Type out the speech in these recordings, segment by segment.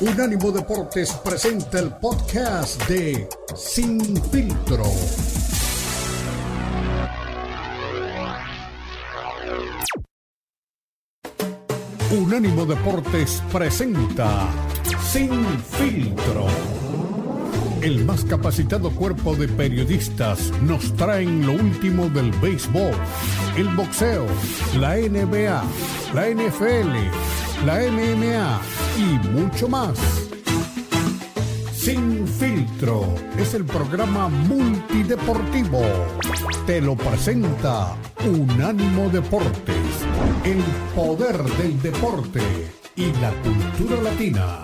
Unánimo Deportes presenta el podcast de Sin Filtro. Unánimo Deportes presenta Sin Filtro. El más capacitado cuerpo de periodistas nos traen lo último del béisbol, el boxeo, la NBA, la NFL, la MMA y mucho más. Sin filtro es el programa multideportivo. Te lo presenta Unánimo Deportes, el poder del deporte y la cultura latina.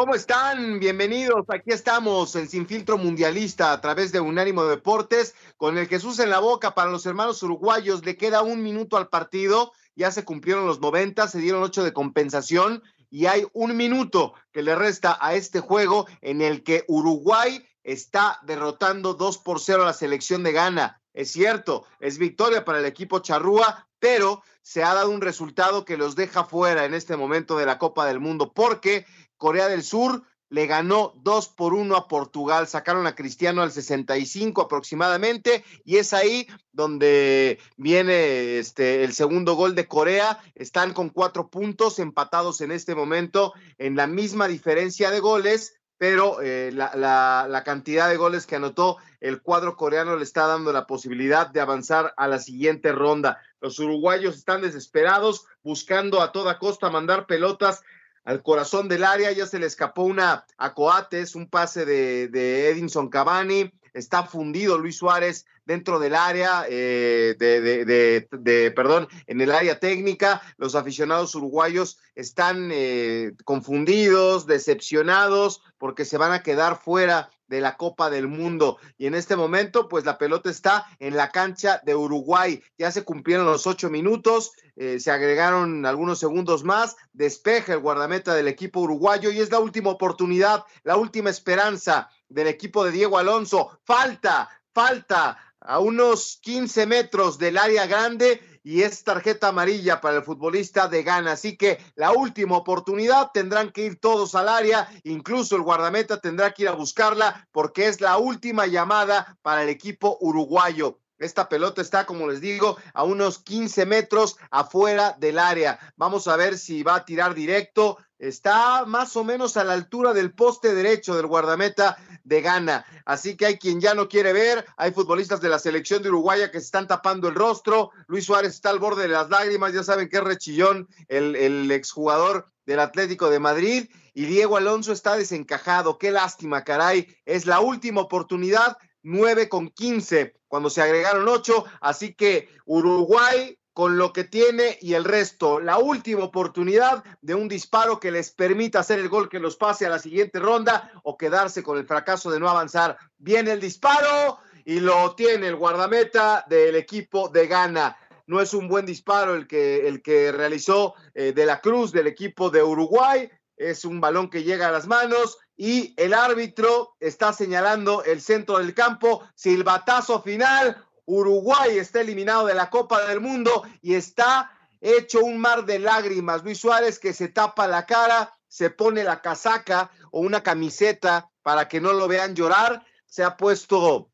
¿Cómo están? Bienvenidos. Aquí estamos en Sin Filtro Mundialista a través de Unánimo Deportes con el Jesús en la boca para los hermanos uruguayos. Le queda un minuto al partido. Ya se cumplieron los 90, se dieron ocho de compensación y hay un minuto que le resta a este juego en el que Uruguay está derrotando 2 por 0 a la selección de Ghana. Es cierto, es victoria para el equipo charrúa, pero se ha dado un resultado que los deja fuera en este momento de la Copa del Mundo porque Corea del Sur le ganó 2 por 1 a Portugal, sacaron a Cristiano al 65 aproximadamente y es ahí donde viene este el segundo gol de Corea, están con cuatro puntos empatados en este momento en la misma diferencia de goles, pero eh, la, cantidad de goles que anotó el cuadro coreano le está dando la posibilidad de avanzar a la siguiente ronda. Los uruguayos están desesperados, buscando a toda costa mandar pelotas al corazón del área, ya se le escapó una a Coates, un pase de, de Edinson Cavani, está fundido Luis Suárez dentro del área, eh, de, de, de, perdón, en el área técnica, los aficionados uruguayos están eh, confundidos, decepcionados, porque se van a quedar fuera de la Copa del Mundo. Y en este momento, pues la pelota está en la cancha de Uruguay. Ya se cumplieron los ocho minutos, eh, se agregaron algunos segundos más, despeja el guardameta del equipo uruguayo y es la última oportunidad, la última esperanza del equipo de Diego Alonso. Falta, falta a unos 15 metros del área grande y es tarjeta amarilla para el futbolista de Ghana. Así que la última oportunidad tendrán que ir todos al área, incluso el guardameta tendrá que ir a buscarla porque es la última llamada para el equipo uruguayo. Esta pelota está, como les digo, a unos 15 metros afuera del área. Vamos a ver si va a tirar directo. Está más o menos a la altura del poste derecho del guardameta de Ghana. Así que hay quien ya no quiere ver. Hay futbolistas de la selección de Uruguaya que se están tapando el rostro. Luis Suárez está al borde de las lágrimas. Ya saben que es rechillón el, el exjugador del Atlético de Madrid. Y Diego Alonso está desencajado. Qué lástima, caray. Es la última oportunidad 9 con 15 cuando se agregaron 8, así que Uruguay con lo que tiene y el resto, la última oportunidad de un disparo que les permita hacer el gol que los pase a la siguiente ronda o quedarse con el fracaso de no avanzar. Viene el disparo y lo tiene el guardameta del equipo de Ghana. No es un buen disparo el que, el que realizó eh, de la Cruz del equipo de Uruguay, es un balón que llega a las manos y el árbitro está señalando el centro del campo, silbatazo final, Uruguay está eliminado de la Copa del Mundo y está hecho un mar de lágrimas. Luis Suárez que se tapa la cara, se pone la casaca o una camiseta para que no lo vean llorar, se ha puesto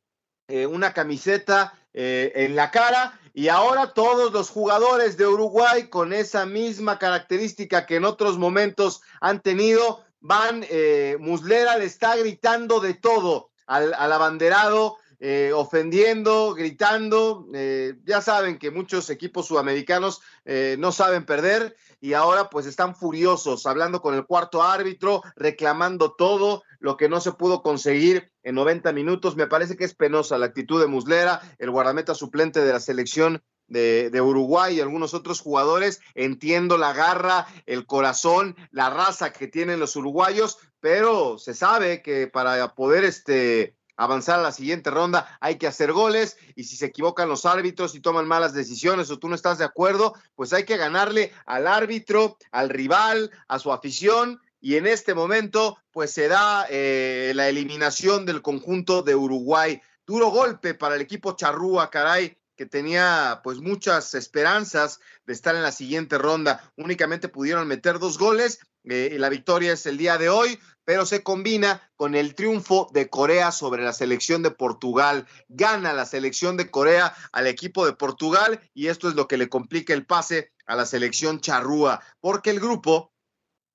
eh, una camiseta eh, en la cara y ahora todos los jugadores de Uruguay con esa misma característica que en otros momentos han tenido, van, eh, Muslera le está gritando de todo al, al abanderado, eh, ofendiendo, gritando. Eh, ya saben que muchos equipos sudamericanos eh, no saben perder y ahora pues están furiosos, hablando con el cuarto árbitro, reclamando todo lo que no se pudo conseguir en 90 minutos. Me parece que es penosa la actitud de Muslera, el guardameta suplente de la selección de, de, Uruguay y algunos otros jugadores. Entiendo la garra, el corazón, la raza que tienen los uruguayos, pero se sabe que para poder este, avanzar a la siguiente ronda hay que hacer goles y si se equivocan los árbitros y toman malas decisiones o tú no estás de acuerdo, pues hay que ganarle al árbitro, al rival, a su afición y en este momento pues se da eh, la eliminación del conjunto de Uruguay. Duro golpe para el equipo charrúa, caray, que tenía pues muchas esperanzas de estar en la siguiente ronda. Únicamente pudieron meter dos goles eh, y la victoria es el día de hoy, pero se combina con el triunfo de Corea sobre la selección de Portugal. Gana la selección de Corea al equipo de Portugal y esto es lo que le complica el pase a la selección charrúa, porque el grupo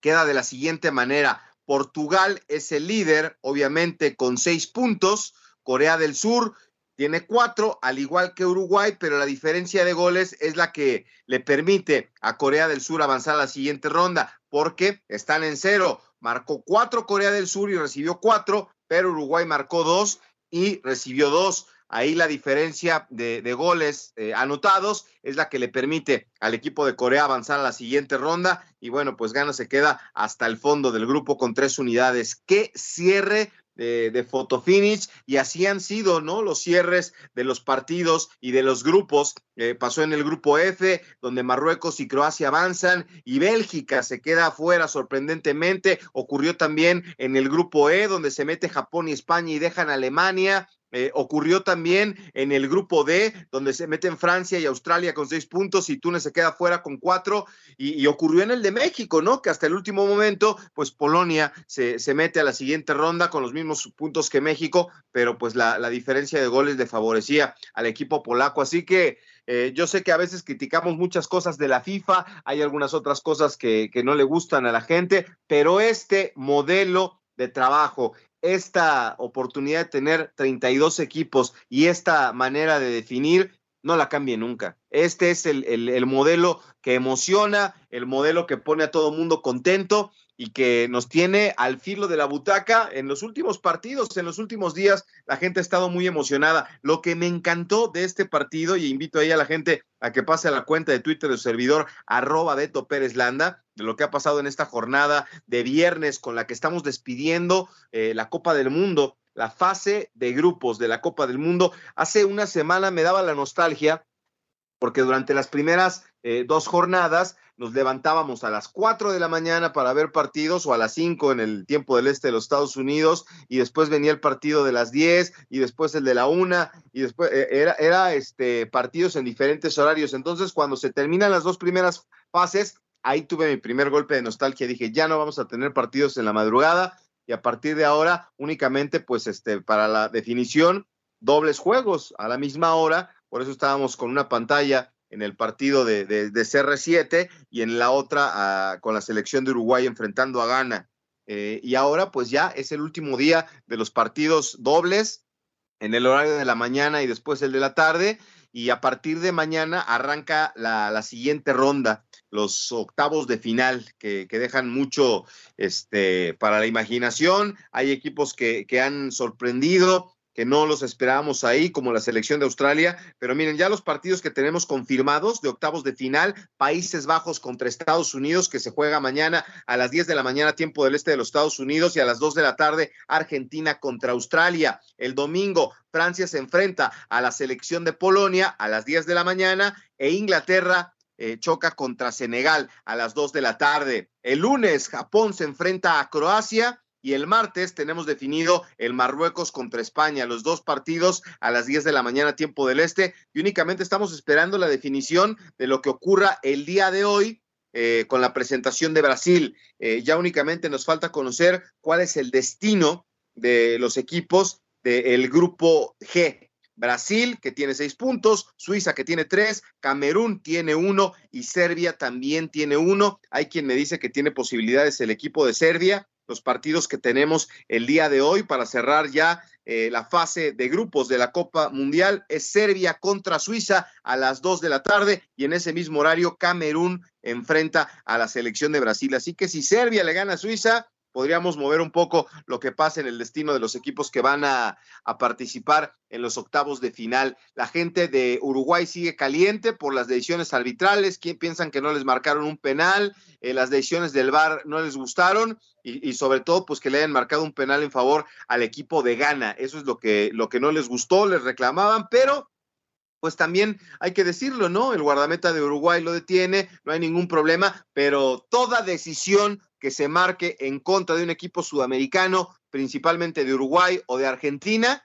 queda de la siguiente manera. Portugal es el líder, obviamente, con seis puntos. Corea del Sur tiene cuatro, al igual que Uruguay, pero la diferencia de goles es la que le permite a Corea del Sur avanzar a la siguiente ronda, porque están en cero. Marcó cuatro Corea del Sur y recibió cuatro, pero Uruguay marcó dos y recibió dos. Ahí la diferencia de, goles eh, anotados es la que le permite al equipo de Corea avanzar a la siguiente ronda. Y bueno, pues Gana se queda hasta el fondo del grupo con tres unidades. ¡Qué cierre de, de photo finish y así han sido, ¿no? Los cierres de los partidos y de los grupos. Eh, pasó en el grupo F, donde Marruecos y Croacia avanzan y Bélgica se queda afuera sorprendentemente. Ocurrió también en el grupo E, donde se mete Japón y España y dejan Alemania. Eh, ocurrió también en el grupo D, donde se meten Francia y Australia con seis puntos y Túnez se queda fuera con cuatro. Y, ocurrió en el de México, ¿no? Que hasta el último momento, pues Polonia se, se mete a la siguiente ronda con los mismos puntos que México, pero pues la, la diferencia de goles le favorecía al equipo polaco. Así que eh, yo sé que a veces criticamos muchas cosas de la FIFA, hay algunas otras cosas que, que no le gustan a la gente, pero este modelo de trabajo, esta oportunidad de tener 32 equipos y esta manera de definir no la cambie nunca. Este es el, el, modelo que emociona, el modelo que pone a todo mundo contento y que nos tiene al filo de la butaca en los últimos partidos, en los últimos días, la gente ha estado muy emocionada. Lo que me encantó de este partido, y invito ahí a la gente a que pase a la cuenta de Twitter del servidor, arroba Beto Pérez Landa, de lo que ha pasado en esta jornada de viernes con la que estamos despidiendo eh, la Copa del Mundo, la fase de grupos de la Copa del Mundo. Hace una semana me daba la nostalgia porque durante las primeras eh, dos jornadas nos levantábamos a las 4 de la mañana para ver partidos o a las 5 en el tiempo del este de los Estados Unidos y después venía el partido de las 10 y después el de la 1 y después eh, era, era este, partidos en diferentes horarios. Entonces cuando se terminan las dos primeras fases, ahí tuve mi primer golpe de nostalgia. Dije, ya no vamos a tener partidos en la madrugada y a partir de ahora únicamente pues este, para la definición dobles juegos a la misma hora. Por eso estábamos con una pantalla en el partido de, de, CR7 y en la otra ah, con la selección de Uruguay enfrentando a Ghana. Eh, y ahora pues ya es el último día de los partidos dobles en el horario de la mañana y después el de la tarde. Y a partir de mañana arranca la, la siguiente ronda, los octavos de final, que, que, dejan mucho este, para la imaginación. Hay equipos que, que han sorprendido, que no los esperábamos ahí, como la selección de Australia, pero miren, ya los partidos que tenemos confirmados de octavos de final, Países Bajos contra Estados Unidos, que se juega mañana a las 10 de la mañana, tiempo del este de los Estados Unidos, y a las 2 de la tarde, Argentina contra Australia. El domingo, Francia se enfrenta a la selección de Polonia a las 10 de la mañana, e Inglaterra eh, choca contra Senegal a las 2 de la tarde. El lunes, Japón se enfrenta a Croacia y el martes tenemos definido el Marruecos contra España, los dos partidos a las 10 de la mañana, tiempo del este, y únicamente estamos esperando la definición de lo que ocurra el día de hoy eh, con la presentación de Brasil. Eh, ya únicamente nos falta conocer cuál es el destino de los equipos del grupo G. Brasil, que tiene seis puntos, Suiza, que tiene tres, Camerún tiene uno y Serbia también tiene uno. Hay quien me dice que tiene posibilidades el equipo de Serbia los partidos que tenemos el día de hoy para cerrar ya eh, la fase de grupos de la Copa Mundial es Serbia contra Suiza a las 2 de la tarde y en ese mismo horario Camerún enfrenta a la selección de Brasil. Así que si Serbia le gana a Suiza, podríamos mover un poco lo que pasa en el destino de los equipos que van a, participar en los octavos de final. La gente de Uruguay sigue caliente por las decisiones arbitrales, quien piensan que no les marcaron un penal, eh, las decisiones del VAR no les gustaron y, y, sobre todo pues que le hayan marcado un penal en favor al equipo de Ghana. Eso es lo que, lo que no les gustó, les reclamaban, pero pues también hay que decirlo, ¿no? El guardameta de Uruguay lo detiene, no hay ningún problema, pero toda decisión que se marque en contra de un equipo sudamericano, principalmente de Uruguay o de Argentina,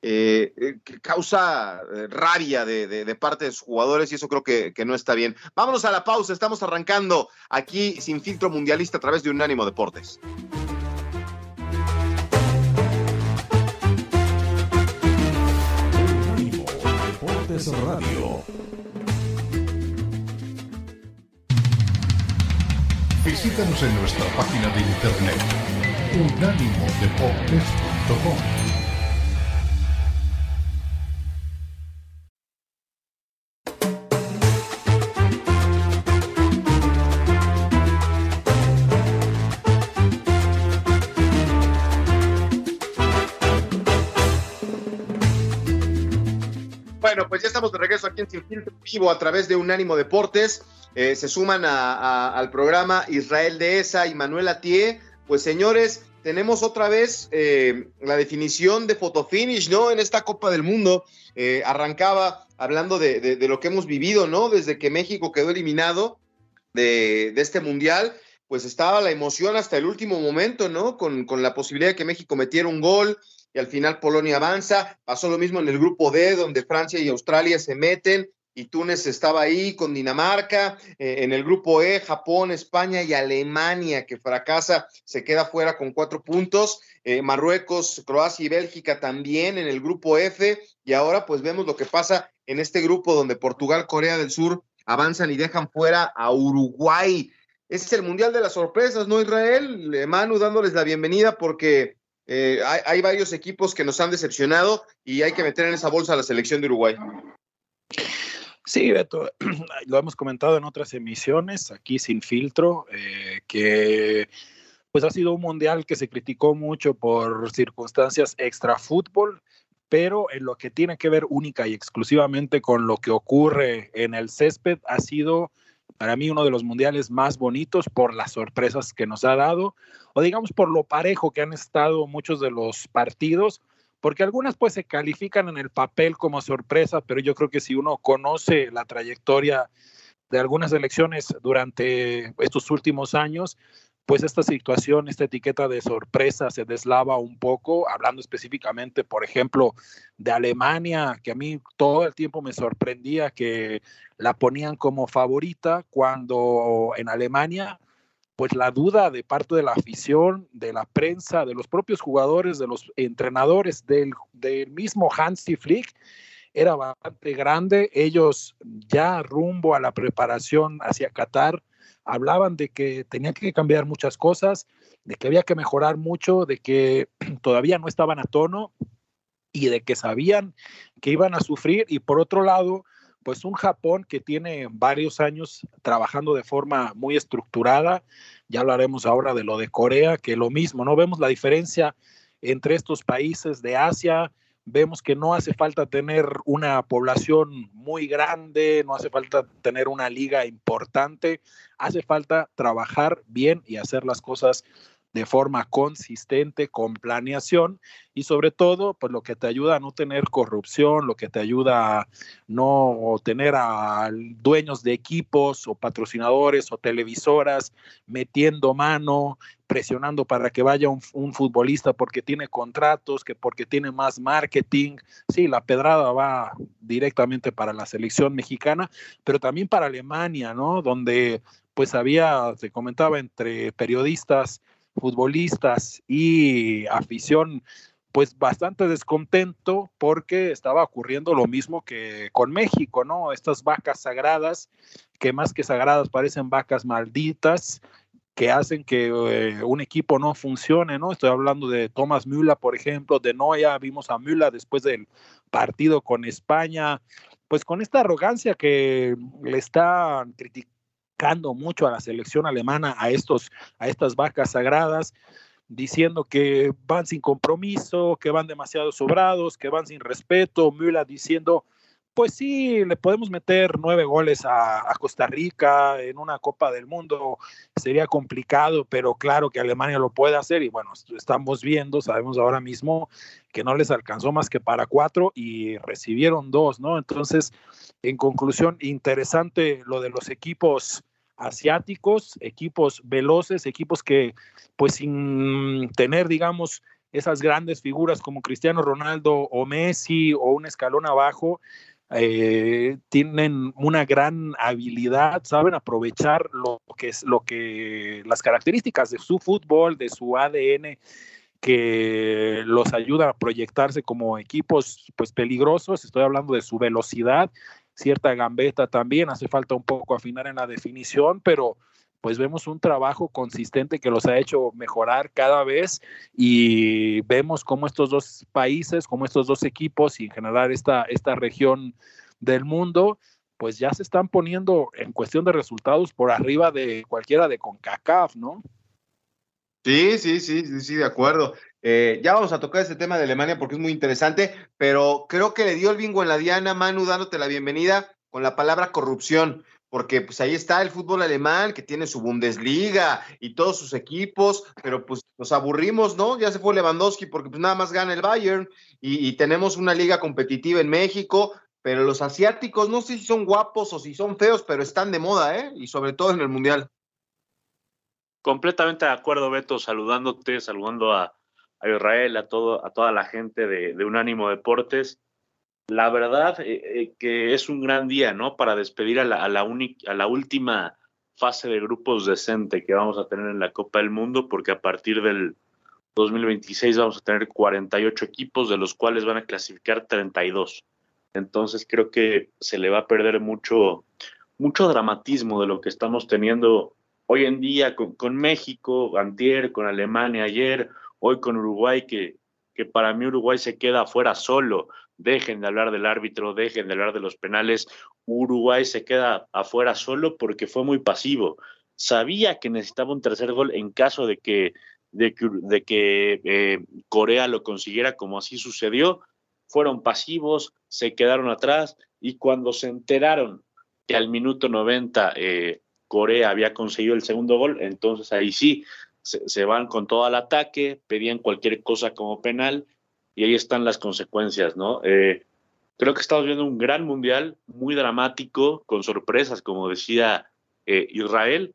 eh, eh, que causa eh, rabia de, parte de sus jugadores y eso creo que, que, no está bien. Vámonos a la pausa, estamos arrancando aquí sin filtro mundialista a través de Unánimo Deportes. Unánimo Deportes Radio. Visítanos en nuestra página de internet unánimodeportes.com. Bueno, pues ya estamos de regreso aquí en Sin Filtro Vivo a través de Unánimo Deportes. Eh, se suman al programa Israel Dehesa y Manuel Atié. Pues señores, tenemos otra vez eh, la definición de fotofinish, ¿no? En esta Copa del Mundo. Eh, arrancaba hablando de, lo que hemos vivido, ¿no? Desde que México quedó eliminado de, este Mundial, pues estaba la emoción hasta el último momento, ¿no? Con, con la posibilidad de que México metiera un gol, y al final Polonia avanza. Pasó lo mismo en el grupo D, donde Francia y Australia se meten y Túnez estaba ahí con Dinamarca. Eh, en el grupo E, Japón, España y Alemania, que fracasa, se queda fuera con cuatro puntos. Eh, Marruecos, Croacia y Bélgica también en el grupo F. Y ahora pues vemos lo que pasa en este grupo donde Portugal, Corea del Sur avanzan y dejan fuera a Uruguay. Es el Mundial de las Sorpresas, ¿no, Israel? Manu dándoles la bienvenida porque eh, hay, varios equipos que nos han decepcionado y hay que meter en esa bolsa a la selección de Uruguay. Sí, lo hemos comentado en otras emisiones, aquí sin filtro, eh, que pues ha sido un mundial que se criticó mucho por circunstancias extra fútbol, pero en lo que tiene que ver única y exclusivamente con lo que ocurre en el césped ha sido para mí uno de los mundiales más bonitos por las sorpresas que nos ha dado, o digamos por lo parejo que han estado muchos de los partidos, porque algunas pues se califican en el papel como sorpresa, pero yo creo que si uno conoce la trayectoria de algunas elecciones durante estos últimos años, pues esta situación, esta etiqueta de sorpresa se deslava un poco, hablando específicamente, por ejemplo, de Alemania, que a mí todo el tiempo me sorprendía que la ponían como favorita cuando en Alemania, pues la duda de parte de la afición, de la prensa, de los propios jugadores, de los entrenadores, del, mismo Hansi Flick, era bastante grande. Ellos ya rumbo a la preparación hacia Qatar, hablaban de que tenía que cambiar muchas cosas, de que había que mejorar mucho, de que todavía no estaban a tono y de que sabían que iban a sufrir. Y por otro lado, pues un Japón que tiene varios años trabajando de forma muy estructurada. Ya hablaremos ahora de lo de Corea, que lo mismo, ¿no? Vemos la diferencia entre estos países de Asia, vemos que no hace falta tener una población muy grande, no hace falta tener una liga importante, hace falta trabajar bien y hacer las cosas de forma consistente, con planeación y sobre todo, pues lo que te ayuda a no tener corrupción, lo que te ayuda a no tener a dueños de equipos o patrocinadores o televisoras metiendo mano, presionando para que vaya un, un, futbolista porque tiene contratos, que porque tiene más marketing. Sí, la pedrada va directamente para la selección mexicana, pero también para Alemania, ¿no? Donde pues había, se comentaba entre periodistas, futbolistas y afición pues bastante descontento porque estaba ocurriendo lo mismo que con México, ¿no? Estas vacas sagradas, que más que sagradas parecen vacas malditas, que hacen que eh, un equipo no funcione, ¿no? Estoy hablando de Thomas Müller, por ejemplo, de Noia, vimos a Müller después del partido con España, pues con esta arrogancia que le están criticando mucho a la selección alemana, a, estos, a estas vacas sagradas, diciendo que van sin compromiso, que van demasiado sobrados, que van sin respeto. Müller diciendo, pues sí, le podemos meter nueve goles a, Costa Rica en una Copa del Mundo, sería complicado, pero claro que Alemania lo puede hacer y bueno, estamos viendo, sabemos ahora mismo que no les alcanzó más que para cuatro y recibieron dos, ¿no? Entonces, en conclusión, interesante lo de los equipos asiáticos, equipos veloces, equipos que pues sin tener, digamos, esas grandes figuras como Cristiano Ronaldo o Messi o un escalón abajo, eh, tienen una gran habilidad, saben aprovechar lo que es lo que las características de su fútbol, de su ADN que los ayuda a proyectarse como equipos pues peligrosos, estoy hablando de su velocidad, cierta gambeta también, hace falta un poco afinar en la definición, pero pues vemos un trabajo consistente que los ha hecho mejorar cada vez y vemos cómo estos dos países, como estos dos equipos y en general esta, esta región del mundo, pues ya se están poniendo en cuestión de resultados por arriba de cualquiera de CONCACAF, ¿no? Sí, sí, sí, sí, sí, de acuerdo. Eh, ya vamos a tocar este tema de Alemania porque es muy interesante, pero creo que le dio el bingo en la diana, Manu, dándote la bienvenida con la palabra corrupción, porque pues ahí está el fútbol alemán que tiene su Bundesliga y todos sus equipos, pero pues nos aburrimos, ¿no? Ya se fue Lewandowski porque pues nada más gana el Bayern y, tenemos una liga competitiva en México, pero los asiáticos no sé si son guapos o si son feos, pero están de moda, ¿eh? Y sobre todo en el Mundial. Completamente de acuerdo, Beto, saludándote, saludando a, a Israel, a, todo, a toda la gente de Unánimo Deportes. La verdad eh, eh, que es un gran día, ¿no? Para despedir a la, a, a la última fase de grupos decente que vamos a tener en la Copa del Mundo, porque a partir del 2026 vamos a tener 48 equipos, de los cuales van a clasificar 32. Entonces creo que se le va a perder mucho, mucho dramatismo de lo que estamos teniendo hoy en día con, con, México, antier, con Alemania ayer, hoy con Uruguay, que, que para mí Uruguay se queda afuera solo. Dejen de hablar del árbitro, dejen de hablar de los penales. Uruguay se queda afuera solo porque fue muy pasivo. Sabía que necesitaba un tercer gol en caso de que, de que, eh, Corea lo consiguiera, como así sucedió. Fueron pasivos, se quedaron atrás y cuando se enteraron que al minuto 90 eh, Corea había conseguido el segundo gol, entonces ahí sí se, se, van con todo al ataque, pedían cualquier cosa como penal y ahí están las consecuencias, ¿no? Eh, creo que estamos viendo un gran mundial, muy dramático, con sorpresas, como decía eh, Israel.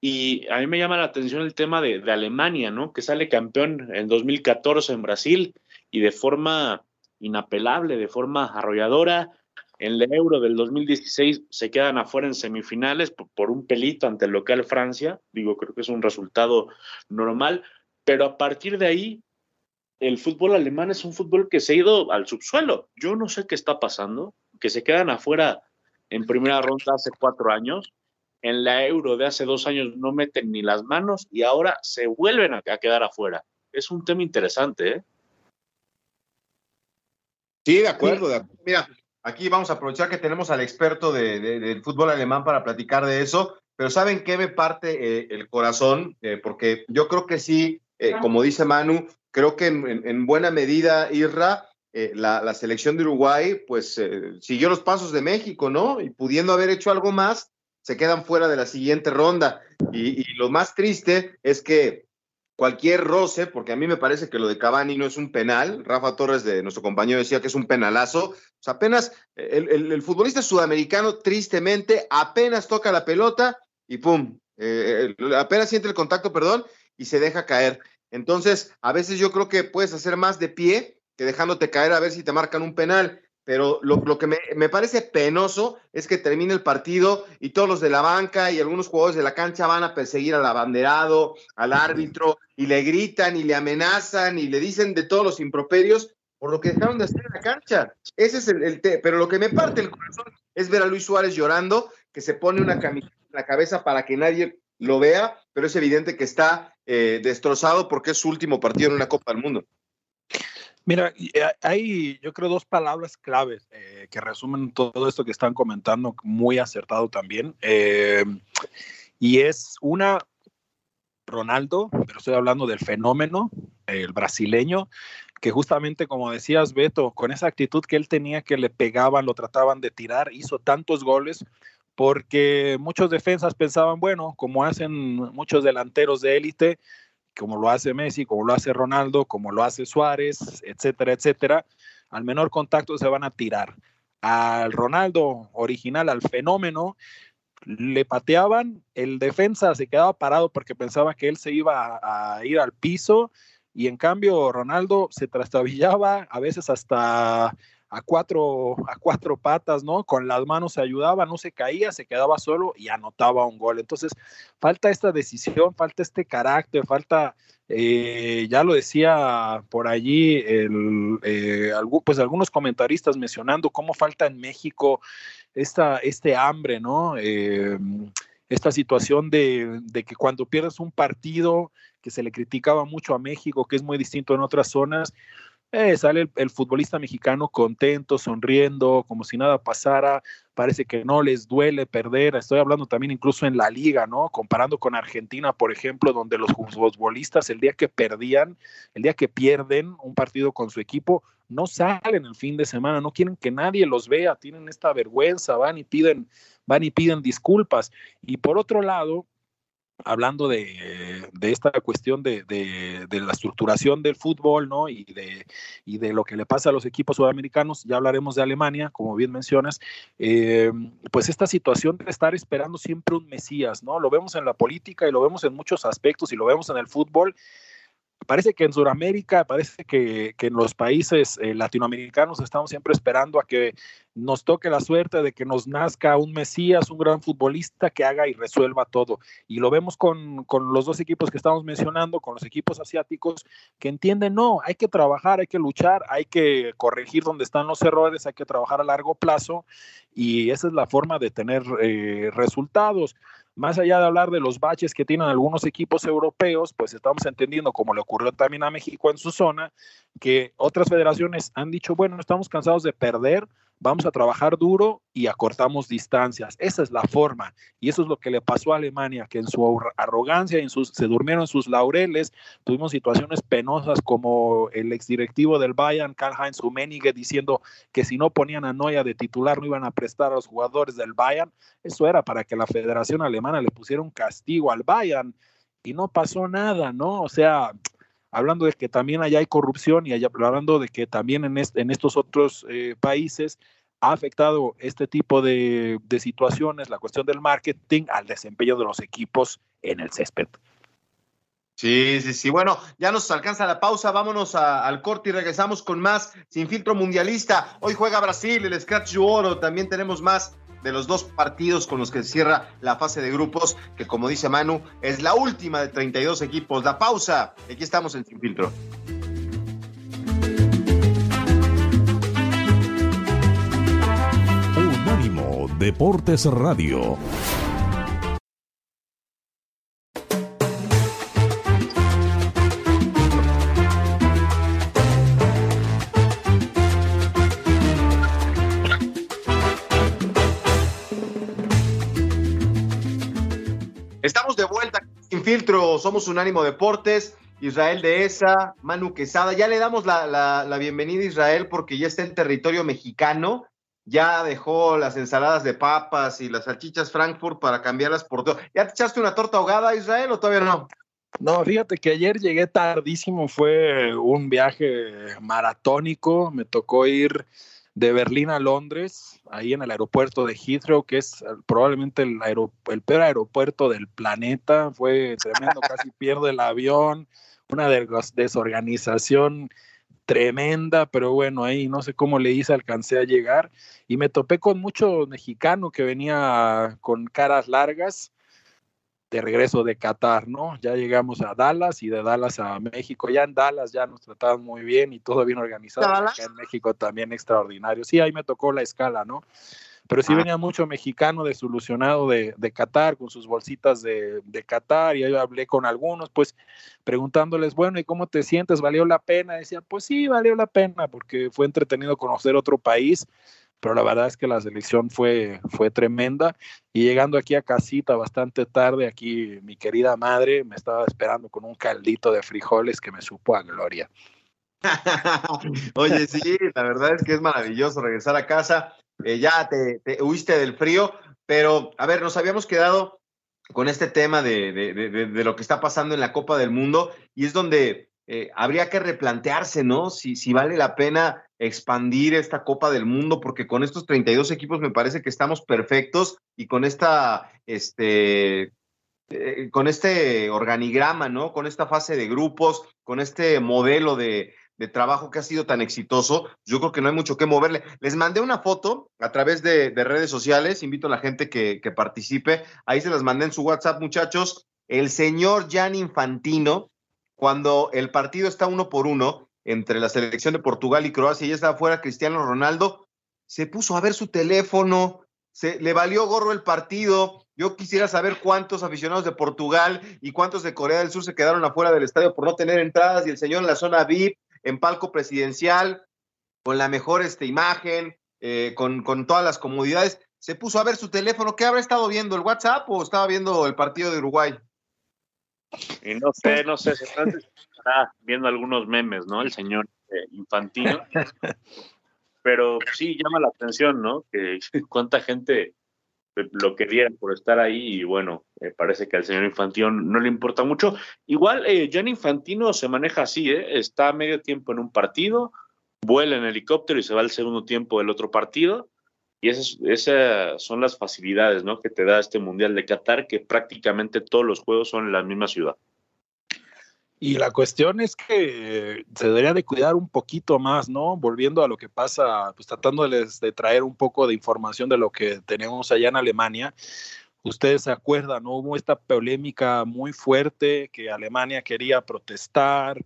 Y a mí me llama la atención el tema de, de, Alemania, ¿no? Que sale campeón en 2014 en Brasil y de forma inapelable, de forma arrolladora, en el Euro del 2016 se quedan afuera en semifinales por, por, un pelito ante el local Francia. Digo, creo que es un resultado normal. Pero a partir de ahí, el fútbol alemán es un fútbol que se ha ido al subsuelo. Yo no sé qué está pasando, que se quedan afuera en primera ronda hace cuatro años. En la Euro de hace dos años no meten ni las manos y ahora se vuelven a, a quedar afuera. Es un tema interesante, ¿eh? Sí, de acuerdo. De acuerdo. Mira, Aquí vamos a aprovechar que tenemos al experto de, de, del fútbol alemán para platicar de eso, pero ¿saben qué me parte eh, el corazón? Eh, porque yo creo que sí, eh, como dice Manu, creo que en, en, en buena medida, Irra, la, la, selección de Uruguay, pues siguió los pasos de México, ¿no? Y pudiendo haber hecho algo más, se quedan fuera de la siguiente ronda. Y, lo más triste es que cualquier roce, porque a mí me parece que lo de Cavani no es un penal. Rafa Torres, de nuestro compañero, decía que es un penalazo. Sea, apenas el, el, futbolista sudamericano, tristemente, apenas toca la pelota y pum, eh, apenas siente el contacto, perdón, y se deja caer. Entonces, a veces yo creo que puedes hacer más de pie que dejándote caer a ver si te marcan un penal pero lo, que me, parece penoso es que termine el partido y todos los de la banca y algunos jugadores de la cancha van a perseguir al abanderado, al árbitro, y le gritan y le amenazan y le dicen de todos los improperios por lo que dejaron de hacer en la cancha. Ese es el, el. Pero lo que me parte el corazón es ver a Luis Suárez llorando, que se pone una camiseta en la cabeza para que nadie lo vea, pero es evidente que está eh, destrozado porque es su último partido en una Copa del Mundo. Mira, eh, hay yo creo dos palabras claves eh, que resumen todo esto que están comentando muy acertado también. Y es una, Ronaldo, pero estoy hablando del fenómeno, el brasileño, que justamente como decías, Beto, con esa actitud que él tenía, que le pegaban, lo trataban de tirar, hizo tantos goles porque muchos defensas pensaban, bueno, como hacen muchos delanteros de élite, como lo hace Messi, como lo hace Ronaldo, como lo hace Suárez, etcétera, etcétera, al menor contacto se van a tirar. Al Ronaldo original, al fenómeno, le pateaban, el defensa se quedaba parado porque pensaba que él se iba a, ir al piso y en cambio Ronaldo se trastabillaba, a veces hasta a cuatro, a cuatro patas, ¿no? Con las manos se ayudaba, no se caía, se quedaba solo y anotaba un gol. Entonces, falta esta decisión, falta este carácter, falta, eh, ya lo decía por allí, eh, pues algunos comentaristas mencionando cómo falta en México esta, este hambre, ¿no? Eh, esta situación de, de que cuando pierdes un partido, que se le criticaba mucho a México, que es muy distinto en otras zonas, eh, sale el, futbolista mexicano contento, sonriendo, como si nada pasara, parece que no les duele perder, estoy hablando también incluso en la liga, ¿no? Comparando con Argentina, por ejemplo, donde los futbolistas el día que perdían, el día que pierden un partido con su equipo, no salen el fin de semana, no quieren que nadie los vea, tienen esta vergüenza, van y piden, van y piden disculpas. Y por otro lado, hablando de, esta cuestión de, la estructuración del fútbol, ¿no? Y de, y de lo que le pasa a los equipos sudamericanos, ya hablaremos de Alemania, como bien mencionas, eh, pues esta situación de estar esperando siempre un Mesías, ¿no? Lo vemos en la política y lo vemos en muchos aspectos y lo vemos en el fútbol parece que en Sudamérica, parece que, en los países eh, latinoamericanos estamos siempre esperando a que nos toque la suerte de que nos nazca un Mesías, un gran futbolista que haga y resuelva todo. Y lo vemos con, con, los dos equipos que estamos mencionando, con los equipos asiáticos, que entienden, no, hay que trabajar, hay que luchar, hay que corregir donde están los errores, hay que trabajar a largo plazo y esa es la forma de tener eh, resultados más allá de hablar de los baches que tienen algunos equipos europeos, pues estamos entendiendo, como le ocurrió también a México en su zona, que otras federaciones han dicho, bueno, estamos cansados de perder, vamos a trabajar duro y acortamos distancias. Esa es la forma. Y eso es lo que le pasó a Alemania, que en su arrogancia, en sus, se durmieron sus laureles. Tuvimos situaciones penosas como el exdirectivo del Bayern, Karl-Heinz Rummenigge, diciendo que si no ponían a Noya de titular no iban a prestar a los jugadores del Bayern. Eso era para que la Federación Alemana le pusiera un castigo al Bayern. Y no pasó nada, ¿no? O sea, hablando de que también allá hay corrupción y allá, hablando de que también en, en estos otros eh, países ha afectado este tipo de, situaciones, la cuestión del marketing, al desempeño de los equipos en el césped. Sí, sí, sí. Bueno, ya nos alcanza la pausa. Vámonos al corte y regresamos con más Sin Filtro Mundialista. Hoy juega Brasil, el Scratch Oro. También tenemos más de los dos partidos con los que cierra la fase de grupos, que como dice Manu, es la última de 32 equipos. La pausa, aquí estamos en Sin Filtro. Unánimo Deportes Radio. Filtro, somos Unánimo Deportes, Israel de esa, Manu Quesada. Ya le damos la, bienvenida a Israel porque ya está en territorio mexicano. Ya dejó las ensaladas de papas y las salchichas Frankfurt para cambiarlas por todo. ¿Ya te echaste una torta ahogada, Israel, o todavía no? No, fíjate que ayer llegué tardísimo, fue un viaje maratónico, me tocó ir de Berlín a Londres, ahí en el aeropuerto de Heathrow, que es probablemente el, el peor aeropuerto del planeta. Fue tremendo, casi pierde el avión, una desorganización tremenda, pero bueno, ahí no sé cómo le hice, alcancé a llegar. Y me topé con mucho mexicano que venía con caras largas de regreso de Qatar, ¿no? Ya llegamos a Dallas y de Dallas a México. Ya en Dallas ya nos trataban muy bien y todo bien organizado. Acá en México también extraordinario. Sí, ahí me tocó la escala, ¿no? Pero sí ah. venía mucho mexicano desolucionado de, de Qatar con sus bolsitas de, de Qatar y ahí hablé con algunos, pues preguntándoles, bueno, ¿y cómo te sientes? ¿Valió la pena? Decían, pues sí, valió la pena porque fue entretenido conocer otro país pero la verdad es que la selección fue, fue tremenda y llegando aquí a casita bastante tarde, aquí mi querida madre me estaba esperando con un caldito de frijoles que me supo a gloria. Oye, sí, la verdad es que es maravilloso regresar a casa. Eh, ya te, huiste del frío, pero a ver, nos habíamos quedado con este tema de, de, de, lo que está pasando en la Copa del Mundo y es donde eh, habría que replantearse, ¿no? Si, si vale la pena expandir esta Copa del Mundo, porque con estos 32 equipos me parece que estamos perfectos y con esta, este, eh, con este organigrama, ¿no? Con esta fase de grupos, con este modelo de, de, trabajo que ha sido tan exitoso, yo creo que no hay mucho que moverle. Les mandé una foto a través de, de redes sociales, invito a la gente que, que participe, ahí se las mandé en su WhatsApp, muchachos. El señor Jan Infantino, cuando el partido está uno por uno entre la selección de Portugal y Croacia y está afuera Cristiano Ronaldo, se puso a ver su teléfono, se le valió gorro el partido. Yo quisiera saber cuántos aficionados de Portugal y cuántos de Corea del Sur se quedaron afuera del estadio por no tener entradas y el señor en la zona VIP, en palco presidencial, con la mejor este, imagen, eh, con, con todas las comodidades, se puso a ver su teléfono. ¿Qué habrá estado viendo? ¿El WhatsApp o estaba viendo el partido de Uruguay? Y no sé, no sé, se está viendo algunos memes, ¿no? El señor eh, Infantino. Pero sí llama la atención, ¿no? Que cuánta gente lo quería por estar ahí y bueno, eh, parece que al señor Infantino no le importa mucho. Igual, eh, John Infantino se maneja así, ¿eh? Está medio tiempo en un partido, vuela en helicóptero y se va al segundo tiempo del otro partido y esas, esas, son las facilidades ¿no? que te da este Mundial de Qatar, que prácticamente todos los juegos son en la misma ciudad. Y la cuestión es que se debería de cuidar un poquito más, ¿no? Volviendo a lo que pasa, pues tratando de, traer un poco de información de lo que tenemos allá en Alemania. Ustedes se acuerdan, ¿no? Hubo esta polémica muy fuerte que Alemania quería protestar,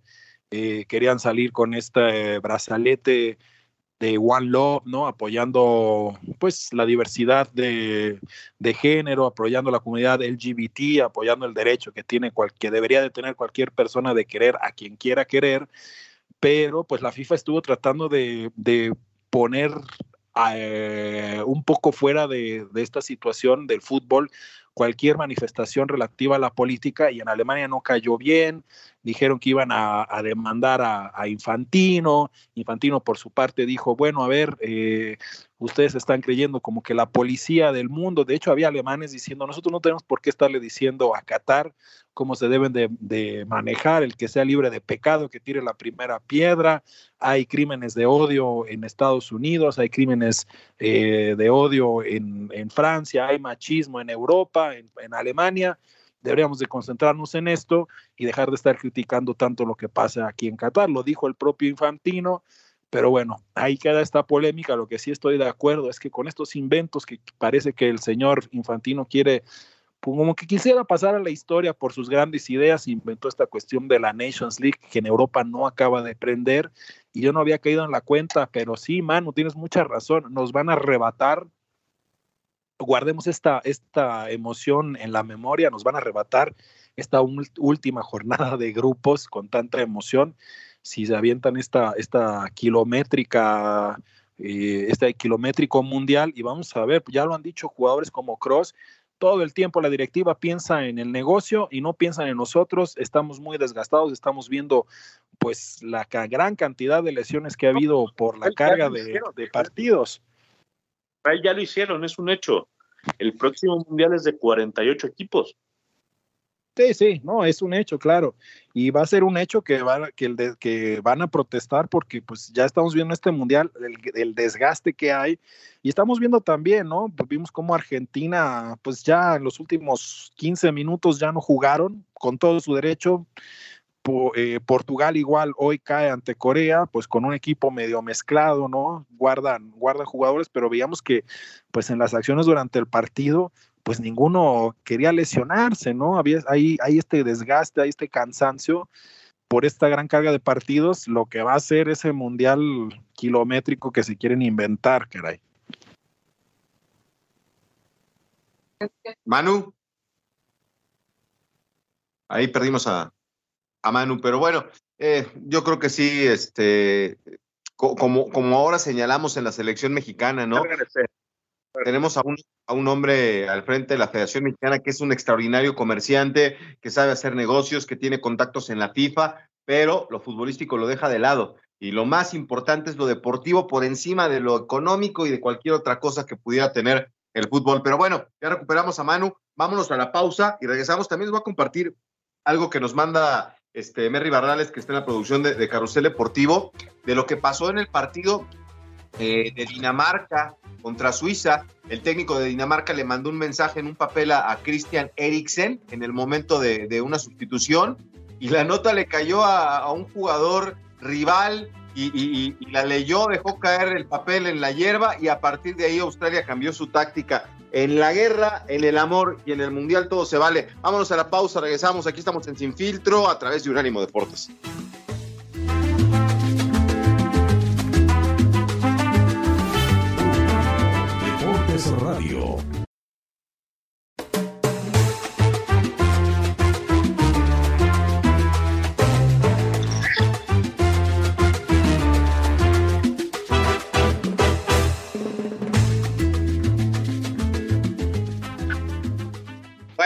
eh, querían salir con este brazalete de One Love, ¿no? Apoyando pues la diversidad de, de, género, apoyando la comunidad LGBT, apoyando el derecho que tiene cual, que debería de tener cualquier persona de querer a quien quiera querer, pero pues la FIFA estuvo tratando de, de poner eh, un poco fuera de, de esta situación del fútbol cualquier manifestación relativa a la política y en Alemania no cayó bien, dijeron que iban a, demandar a, a, Infantino, Infantino por su parte dijo, bueno, a ver, eh, ustedes están creyendo como que la policía del mundo, de hecho había alemanes diciendo, nosotros no tenemos por qué estarle diciendo a Qatar cómo se deben de, manejar, el que sea libre de pecado, que tire la primera piedra, hay crímenes de odio en Estados Unidos, hay crímenes eh, de odio en, en, Francia, hay machismo en Europa, en, en Alemania, deberíamos de concentrarnos en esto y dejar de estar criticando tanto lo que pasa aquí en Qatar, lo dijo el propio Infantino, pero bueno, ahí queda esta polémica. Lo que sí estoy de acuerdo es que con estos inventos que parece que el señor Infantino quiere, pues, como que quisiera pasar a la historia por sus grandes ideas, inventó esta cuestión de la Nations League que en Europa no acaba de prender y yo no había caído en la cuenta, pero sí, mano, tienes mucha razón, nos van a arrebatar. Guardemos esta, esta emoción en la memoria, nos van a arrebatar esta última jornada de grupos con tanta emoción si se avientan esta, esta kilométrica, eh, este kilométrico mundial, y vamos a ver, ya lo han dicho jugadores como Cross, todo el tiempo la directiva piensa en el negocio y no piensan en nosotros, estamos muy desgastados, estamos viendo pues la gran cantidad de lesiones que ha habido por la carga de, de partidos. Ya lo hicieron, es un hecho. El próximo mundial es de 48 equipos. Sí, sí, no, es un hecho, claro. Y va a ser un hecho que, que, el de, que van a protestar porque pues ya estamos viendo este mundial, el, el, desgaste que hay. Y estamos viendo también, ¿no? Pues vimos cómo Argentina, pues ya en los últimos 15 minutos ya no jugaron con todo su derecho. Po, eh, Portugal igual hoy cae ante Corea, pues con un equipo medio mezclado, ¿no? Guardan, guardan jugadores, pero veíamos que pues en las acciones durante el partido pues ninguno quería lesionarse, ¿no? Había, hay, hay este desgaste, hay este cansancio por esta gran carga de partidos, lo que va a ser ese mundial kilométrico que se quieren inventar, caray. Manu. Ahí perdimos a, a Manu, pero bueno, eh, yo creo que sí, este, como, como ahora señalamos en la selección mexicana, ¿no? Tenemos a un, a un hombre al frente de la Federación Mexicana que es un extraordinario comerciante, que sabe hacer negocios, que tiene contactos en la FIFA, pero lo futbolístico lo deja de lado. Y lo más importante es lo deportivo por encima de lo económico y de cualquier otra cosa que pudiera tener el fútbol. Pero bueno, ya recuperamos a Manu, vámonos a la pausa y regresamos. También les voy a compartir algo que nos manda este, Merry Barrales, que está en la producción de, Carrusel Deportivo, de lo que pasó en el partido eh, de Dinamarca contra Suiza. El técnico de Dinamarca le mandó un mensaje en un papel a, Christian Eriksen en el momento de, una sustitución y la nota le cayó a, un jugador rival y, la leyó, dejó caer el papel en la hierba y a partir de ahí Australia cambió su táctica. En la guerra, en el amor y en el mundial todo se vale. Vámonos a la pausa, regresamos. Aquí estamos en Sin Filtro a través de Unánimo Deportes.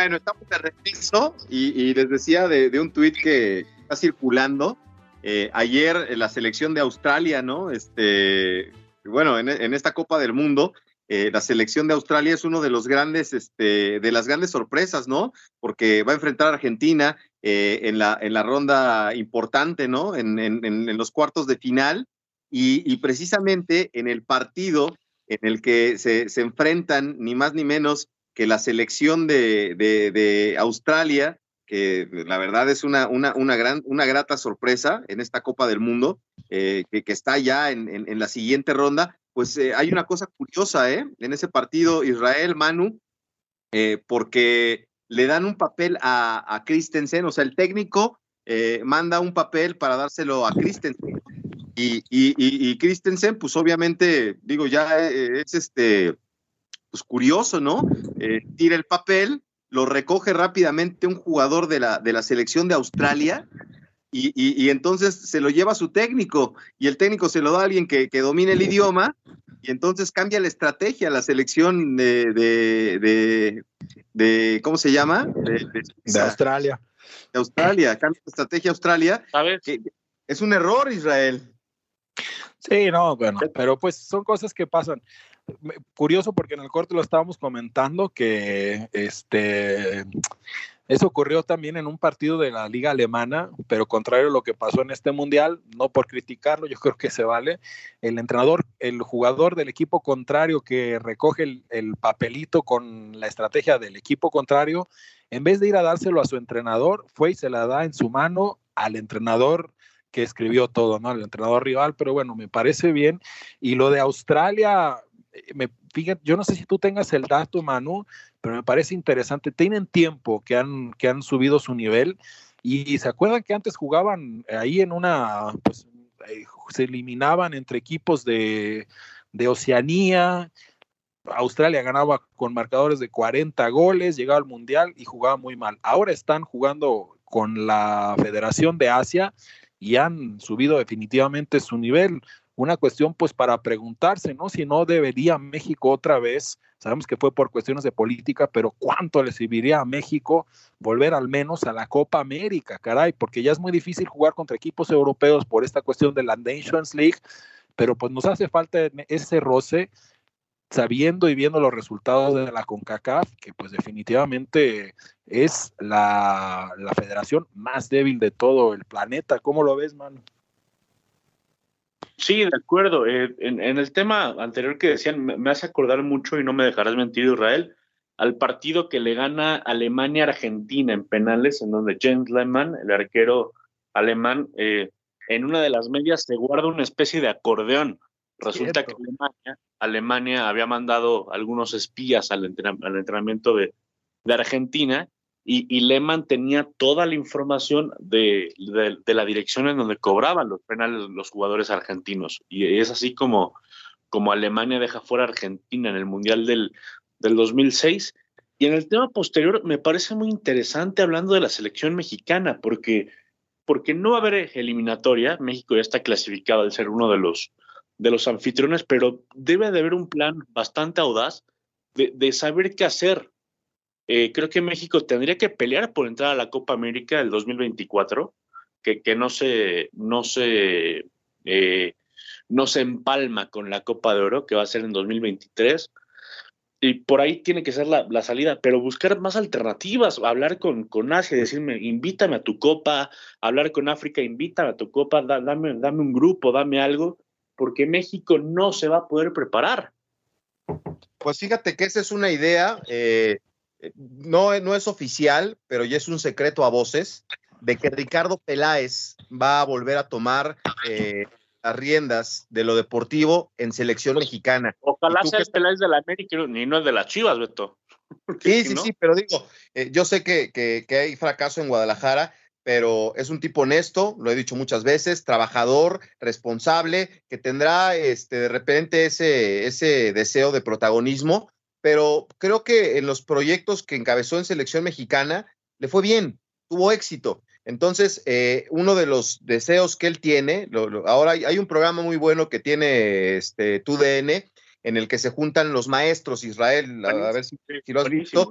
Bueno, estamos de regreso y, les decía de, un tuit que está circulando. Eh, ayer en la selección de Australia, ¿no? Este, bueno, en, esta Copa del Mundo, eh, la selección de Australia es uno de los grandes, este, de las grandes sorpresas, ¿no? Porque va a enfrentar a Argentina eh, en, la, en la ronda importante, ¿no? En, los cuartos de final y, precisamente en el partido en el que se, se enfrentan ni más ni menos que la selección de, Australia, que la verdad es una, una, gran, una grata sorpresa en esta Copa del Mundo, eh, que, está ya en, la siguiente ronda, pues eh, hay una cosa curiosa ¿eh? en ese partido Israel, Manu, eh, porque le dan un papel a, a Christensen, o sea, el técnico manda un papel para dárselo a Christensen. Y, y, y Christensen, pues obviamente, digo, ya es este pues curioso, ¿no? Eh, tira el papel, lo recoge rápidamente un jugador de la, de la selección de Australia y, entonces se lo lleva a su técnico y el técnico se lo da a alguien que, domine el idioma y entonces cambia la estrategia, la selección de, de, de, ¿cómo se llama? De, Australia. De Australia, cambia la estrategia Australia. ¿Sabes? es un error, Israel. Sí, no, bueno, pero pues son cosas que pasan curioso porque en el corte lo estábamos comentando que este eso ocurrió también en un partido de la liga alemana, pero contrario a lo que pasó en este mundial, no por criticarlo, yo creo que se vale. El entrenador, el jugador del equipo contrario que recoge el, el papelito con la estrategia del equipo contrario, en vez de ir a dárselo a su entrenador, fue y se la da en su mano al entrenador que escribió todo, ¿no? El entrenador rival, pero bueno, me parece bien. Y lo de Australia, me, fíjate, yo no sé si tú tengas el dato, Manu, pero me parece interesante. Tienen tiempo que han, que han subido su nivel y se acuerdan que antes jugaban ahí en una, pues eh, se eliminaban entre equipos de, de Oceanía. Australia ganaba con marcadores de 40 goles, llegaba al Mundial y jugaba muy mal. Ahora están jugando con la Federación de Asia y han subido definitivamente su nivel una cuestión pues para preguntarse, ¿no? Si no debería México otra vez, sabemos que fue por cuestiones de política, pero ¿cuánto le serviría a México volver al menos a la Copa América, caray? Porque ya es muy difícil jugar contra equipos europeos por esta cuestión de la Nations League, pero pues nos hace falta ese roce sabiendo y viendo los resultados de la CONCACAF, que pues definitivamente es la, la federación más débil de todo el planeta. ¿Cómo lo ves, mano? Sí, de acuerdo. Eh, en, el tema anterior que decían, me, hace acordar mucho, y no me dejarás mentir, Israel, al partido que le gana Alemania-Argentina en penales, en donde James Lehmann, el arquero alemán, eh, en una de las medias se guarda una especie de acordeón. Resulta que Alemania, había mandado algunos espías al, entrenamiento de, de Argentina y, Lehmann tenía toda la información de, la dirección en donde cobraban los penales los jugadores argentinos. Y es así como, como Alemania deja fuera a Argentina en el Mundial del, del 2006. Y en el tema posterior me parece muy interesante hablando de la selección mexicana, porque, porque no va a haber eliminatoria. México ya está clasificado al ser uno de los, de los anfitriones, pero debe de haber un plan bastante audaz de, de saber qué hacer eh, creo que México tendría que pelear por entrar a la Copa América del 2024, que, que no se, no se, eh, no se empalma con la Copa de Oro, que va a ser en 2023. y por ahí tiene que ser la, salida, pero buscar más alternativas, hablar con, con Asia, decirme, invítame a tu copa, hablar con África, invítame a tu copa, dame, dame un grupo, dame algo, porque México no se va a poder preparar. Pues fíjate que esa es una idea, eh, no, no es oficial, pero ya es un secreto a voces, de que Ricardo Peláez va a volver a tomar eh, las riendas de lo deportivo en selección mexicana. Ojalá sea el Peláez de la América y no el de las Chivas, Beto. Sí, sí, sí, pero digo, eh, yo sé que, que, hay fracaso en Guadalajara, pero es un tipo honesto, lo he dicho muchas veces, trabajador, responsable, que tendrá este, de repente ese, ese deseo de protagonismo, pero creo que en los proyectos que encabezó en selección mexicana le fue bien, tuvo éxito. Entonces, eh, uno de los deseos que él tiene, ahora hay, un programa muy bueno que tiene este TUDN, en el que se juntan los maestros Israel, a, ver si, lo has visto.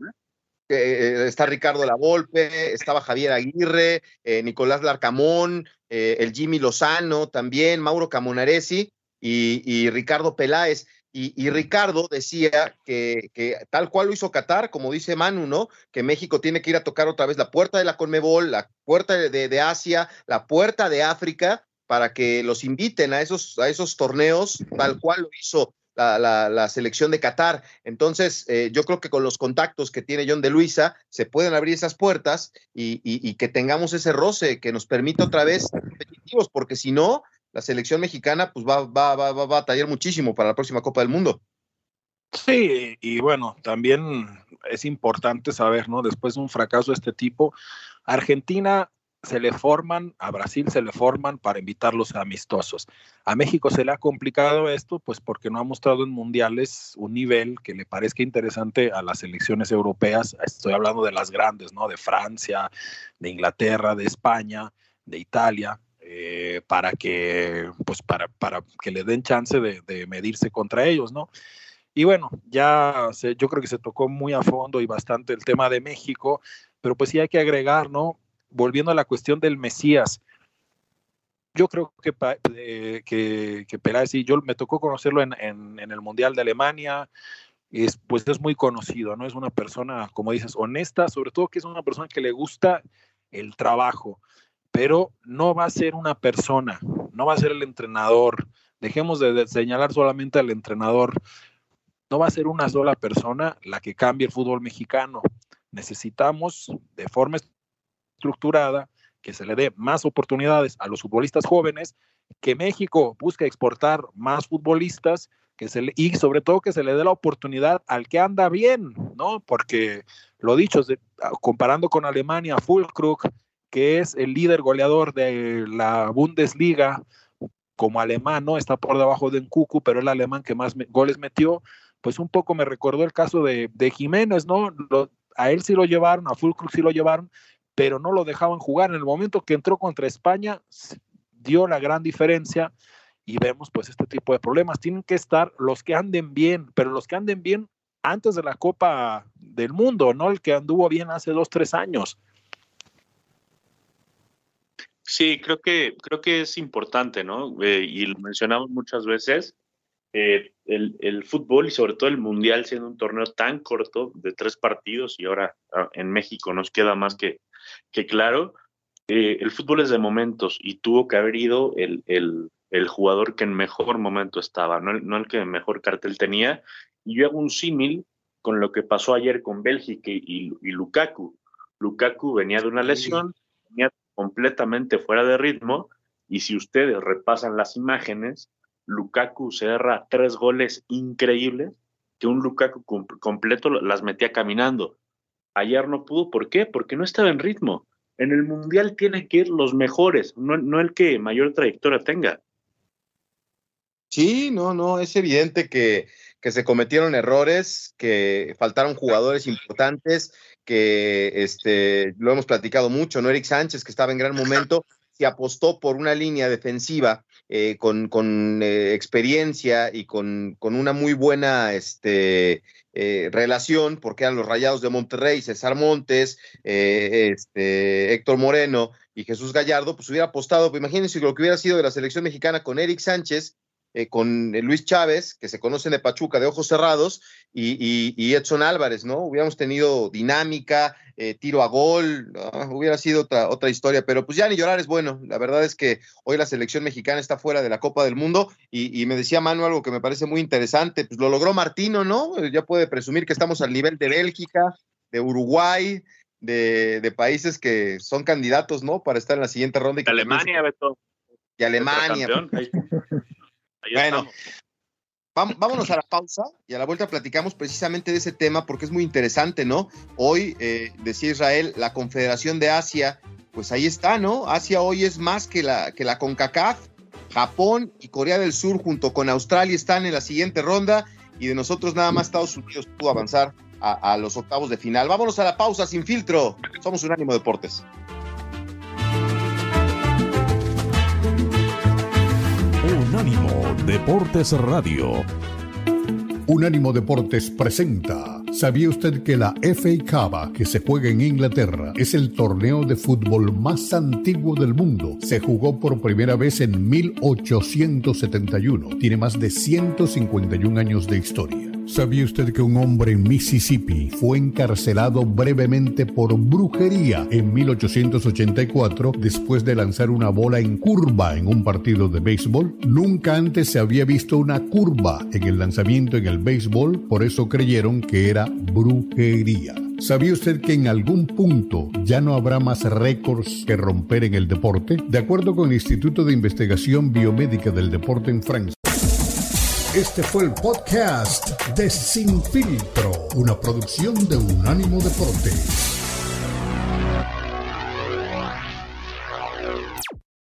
¿eh? Eh, está Ricardo Lavolpe, estaba Javier Aguirre, eh, Nicolás Larcamón, el Jimmy Lozano también, Mauro Camonaresi y, Ricardo Peláez. Y, Ricardo decía que, tal cual lo hizo Qatar, como dice Manu, ¿no? Que México tiene que ir a tocar otra vez la puerta de la Conmebol, la puerta de, Asia, la puerta de África, para que los inviten a esos, a esos torneos, tal cual lo hizo la, selección de Qatar. Entonces, eh, yo creo que con los contactos que tiene John de Luisa, se pueden abrir esas puertas y, que tengamos ese roce que nos permita otra vez competitivos, porque si no, la selección mexicana pues va, va, va, va a batallar muchísimo para la próxima Copa del Mundo. Sí, y bueno, también es importante saber, ¿no? Después de un fracaso de este tipo, Argentina se le forman, a Brasil se le forman para invitarlos a amistosos. A México se le ha complicado esto, pues porque no ha mostrado en mundiales un nivel que le parezca interesante a las selecciones europeas. Estoy hablando de las grandes, ¿no? De Francia, de Inglaterra, de España, de Italia. Eh, para que pues para, para que le den chance de, medirse contra ellos, ¿no? Y bueno, ya yo creo que se tocó muy a fondo y bastante el tema de México, pero pues sí hay que agregar, ¿no? volviendo a la cuestión del Mesías, yo creo que, eh, que, que yo me tocó conocerlo en, en, el Mundial de Alemania, es, pues es muy conocido, ¿no? Es una persona, como dices, honesta, sobre todo que es una persona que le gusta el trabajo, pero no va a ser una persona, no va a ser el entrenador. Dejemos de, señalar solamente al entrenador. No va a ser una sola persona la que cambie el fútbol mexicano. Necesitamos de forma estructurada, que se le dé más oportunidades a los futbolistas jóvenes, que México busque exportar más futbolistas que se le, y sobre todo que se le dé la oportunidad al que anda bien, ¿no? Porque lo dicho, ah, comparando con Alemania, Fulkrug, que es el líder goleador de la Bundesliga, como alemán, ¿no? Está por debajo de Nkuku, pero el alemán que más goles metió, pues un poco me recordó el caso de, de Jiménez, ¿no? a él sí lo llevaron, a Fulkrug sí lo llevaron, pero no lo dejaban jugar. En el momento que entró contra España, dio la gran diferencia y vemos pues este tipo de problemas. Tienen que estar los que anden bien, pero los que anden bien antes de la Copa del Mundo, no el que anduvo bien hace dos, tres años. Sí, creo que, creo que es importante, ¿no? Eh, y lo mencionamos muchas veces, eh, el, el, fútbol y sobre todo el Mundial siendo un torneo tan corto de tres partidos y ahora ah, en México nos queda más que, que claro, eh, el fútbol es de momentos y tuvo que haber ido el, el, el jugador que en mejor momento estaba, no el, no el, que mejor cartel tenía. Y yo hago un símil con lo que pasó ayer con Bélgica y, y, Lukaku. Lukaku venía de una lesión, venía completamente fuera de ritmo, y si ustedes repasan las imágenes, Lukaku cerra tres goles increíbles que un Lukaku completo las metía caminando. Ayer no pudo, ¿por qué? Porque no estaba en ritmo. En el Mundial tienen que ir los mejores, no, el que mayor trayectoria tenga. Sí, no, no, es evidente que, que se cometieron errores, que faltaron jugadores importantes, que este, lo hemos platicado mucho, ¿no? Eric Sánchez, que estaba en gran momento, se apostó por una línea defensiva eh, con, con eh, experiencia y con, con, una muy buena este, eh, relación, porque eran los Rayados de Monterrey, César Montes, este, Héctor Moreno y Jesús Gallardo, pues hubiera apostado, pues imagínense lo que hubiera sido de la selección mexicana con Eric Sánchez, eh, con Luis Chávez, que se conocen de Pachuca de ojos cerrados, y, Edson Álvarez, ¿no? Hubiéramos tenido dinámica, eh, tiro a gol, hubiera sido otra, otra historia, pero pues ya ni llorar es bueno. La verdad es que hoy la selección mexicana está fuera de la Copa del Mundo y, me decía Manu algo que me parece muy interesante, pues lo logró Martino, ¿no? Ya puede presumir que estamos al nivel de Bélgica, de Uruguay, de, países que son candidatos, ¿no? Para estar en la siguiente ronda. Y Alemania, Beto. Y Alemania. Bueno, vámonos a la pausa y a la vuelta platicamos precisamente de ese tema porque es muy interesante, ¿no? Hoy, eh, decía Israel, la Confederación de Asia, pues ahí está, ¿no? Asia hoy es más que la, que la CONCACAF. Japón y Corea del Sur junto con Australia están en la siguiente ronda y de nosotros nada más Estados Unidos pudo avanzar a, los octavos de final. Vámonos a la pausa sin filtro. Somos Unánimo Deportes. Deportes Radio. Unánimo Deportes presenta. ¿Sabía usted que la FA Cup que se juega en Inglaterra es el torneo de fútbol más antiguo del mundo? Se jugó por primera vez en 1871. Tiene más de 151 años de historia. ¿Sabía usted que un hombre en Mississippi fue encarcelado brevemente por brujería en 1884 después de lanzar una bola en curva en un partido de béisbol? Nunca antes se había visto una curva en el lanzamiento en el béisbol, por eso creyeron que era brujería. ¿Sabía usted que en algún punto ya no habrá más récords que romper en el deporte? De acuerdo con el Instituto de Investigación Biomédica del Deporte en Francia, este fue el podcast de Sin Filtro, una producción de Unánimo Deportes.